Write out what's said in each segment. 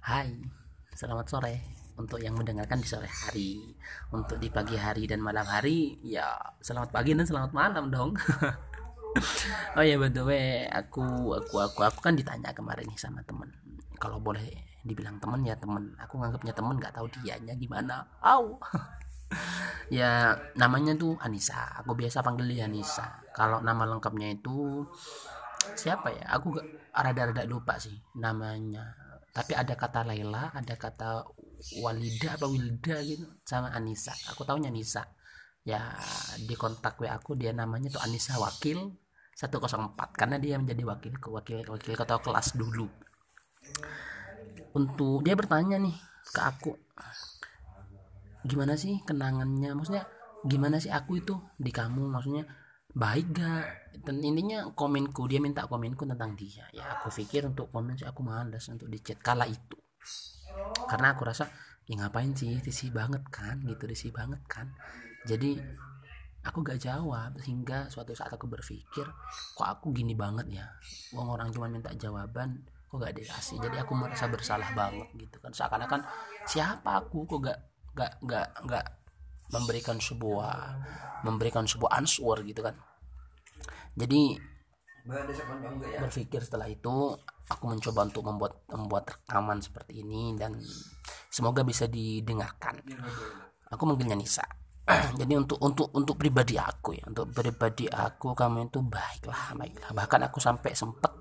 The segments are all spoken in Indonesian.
Hai, selamat sore untuk yang mendengarkan di sore hari. Untuk di pagi hari dan malam hari, ya selamat pagi dan selamat malam dong. oh ya by the way, aku aku aku aku kan ditanya kemarin nih sama temen. Kalau boleh dibilang temen ya temen. Aku nganggapnya temen nggak tahu dianya gimana. Au. ya namanya tuh Anissa. Aku biasa panggil dia Anissa. Kalau nama lengkapnya itu siapa ya? Aku rada-rada lupa sih namanya tapi ada kata Laila ada kata Walida apa Wilda gitu sama Anissa. Aku tahunya Anissa. Ya di kontak WA aku dia namanya tuh Anissa Wakil 104 karena dia menjadi wakil wakil wakil ketua kelas dulu. Untuk dia bertanya nih ke aku gimana sih kenangannya? Maksudnya gimana sih aku itu? Di kamu maksudnya baik gak intinya komenku dia minta komenku tentang dia. Ya aku pikir untuk komen sih aku malas untuk di chat kala itu. Karena aku rasa ya ngapain sih? Risih banget kan? Gitu risih banget kan. Jadi aku gak jawab sehingga suatu saat aku berpikir kok aku gini banget ya? Uang orang cuma minta jawaban kok gak dikasih? Jadi aku merasa bersalah banget gitu kan. Seakan-akan siapa aku? Kok gak gak gak gak memberikan sebuah memberikan sebuah answer? Gitu kan jadi berpikir setelah itu aku mencoba untuk membuat membuat rekaman seperti ini dan semoga bisa didengarkan. Aku manggilnya Nisa jadi untuk untuk untuk pribadi aku ya untuk pribadi aku kamu itu baiklah baiklah. Bahkan aku sampai sempet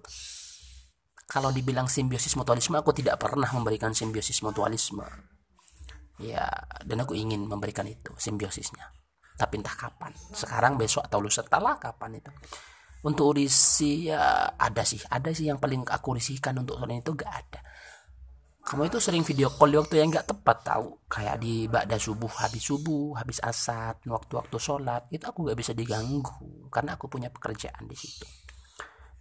kalau dibilang simbiosis mutualisme aku tidak pernah memberikan simbiosis mutualisme. Ya dan aku ingin memberikan itu simbiosisnya tapi entah kapan. Sekarang besok atau lusa setelah kapan itu. Untuk urisi ya ada sih. Ada sih yang paling aku risihkan untuk soal itu gak ada. Kamu itu sering video call di waktu yang gak tepat tahu? Kayak di ba'da subuh habis subuh habis asar waktu-waktu sholat itu aku gak bisa diganggu. Karena aku punya pekerjaan di situ.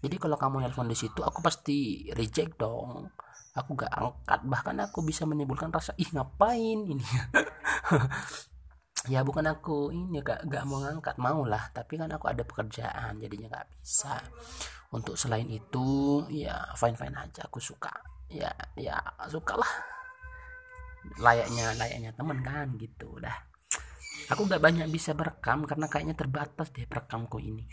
Jadi kalau kamu nelpon di situ aku pasti reject dong. Aku gak angkat. Bahkan aku bisa menimbulkan rasa ih ngapain ini ya bukan aku ini gak, gak mau ngangkat. Mau lah tapi kan aku ada pekerjaan jadinya gak bisa. Untuk selain itu ya fine fine aja. Aku suka. Ya ya suka lah layaknya layaknya temen kan gitu. Udah. Aku gak banyak bisa berekam karena kayaknya terbatas deh perekamku ini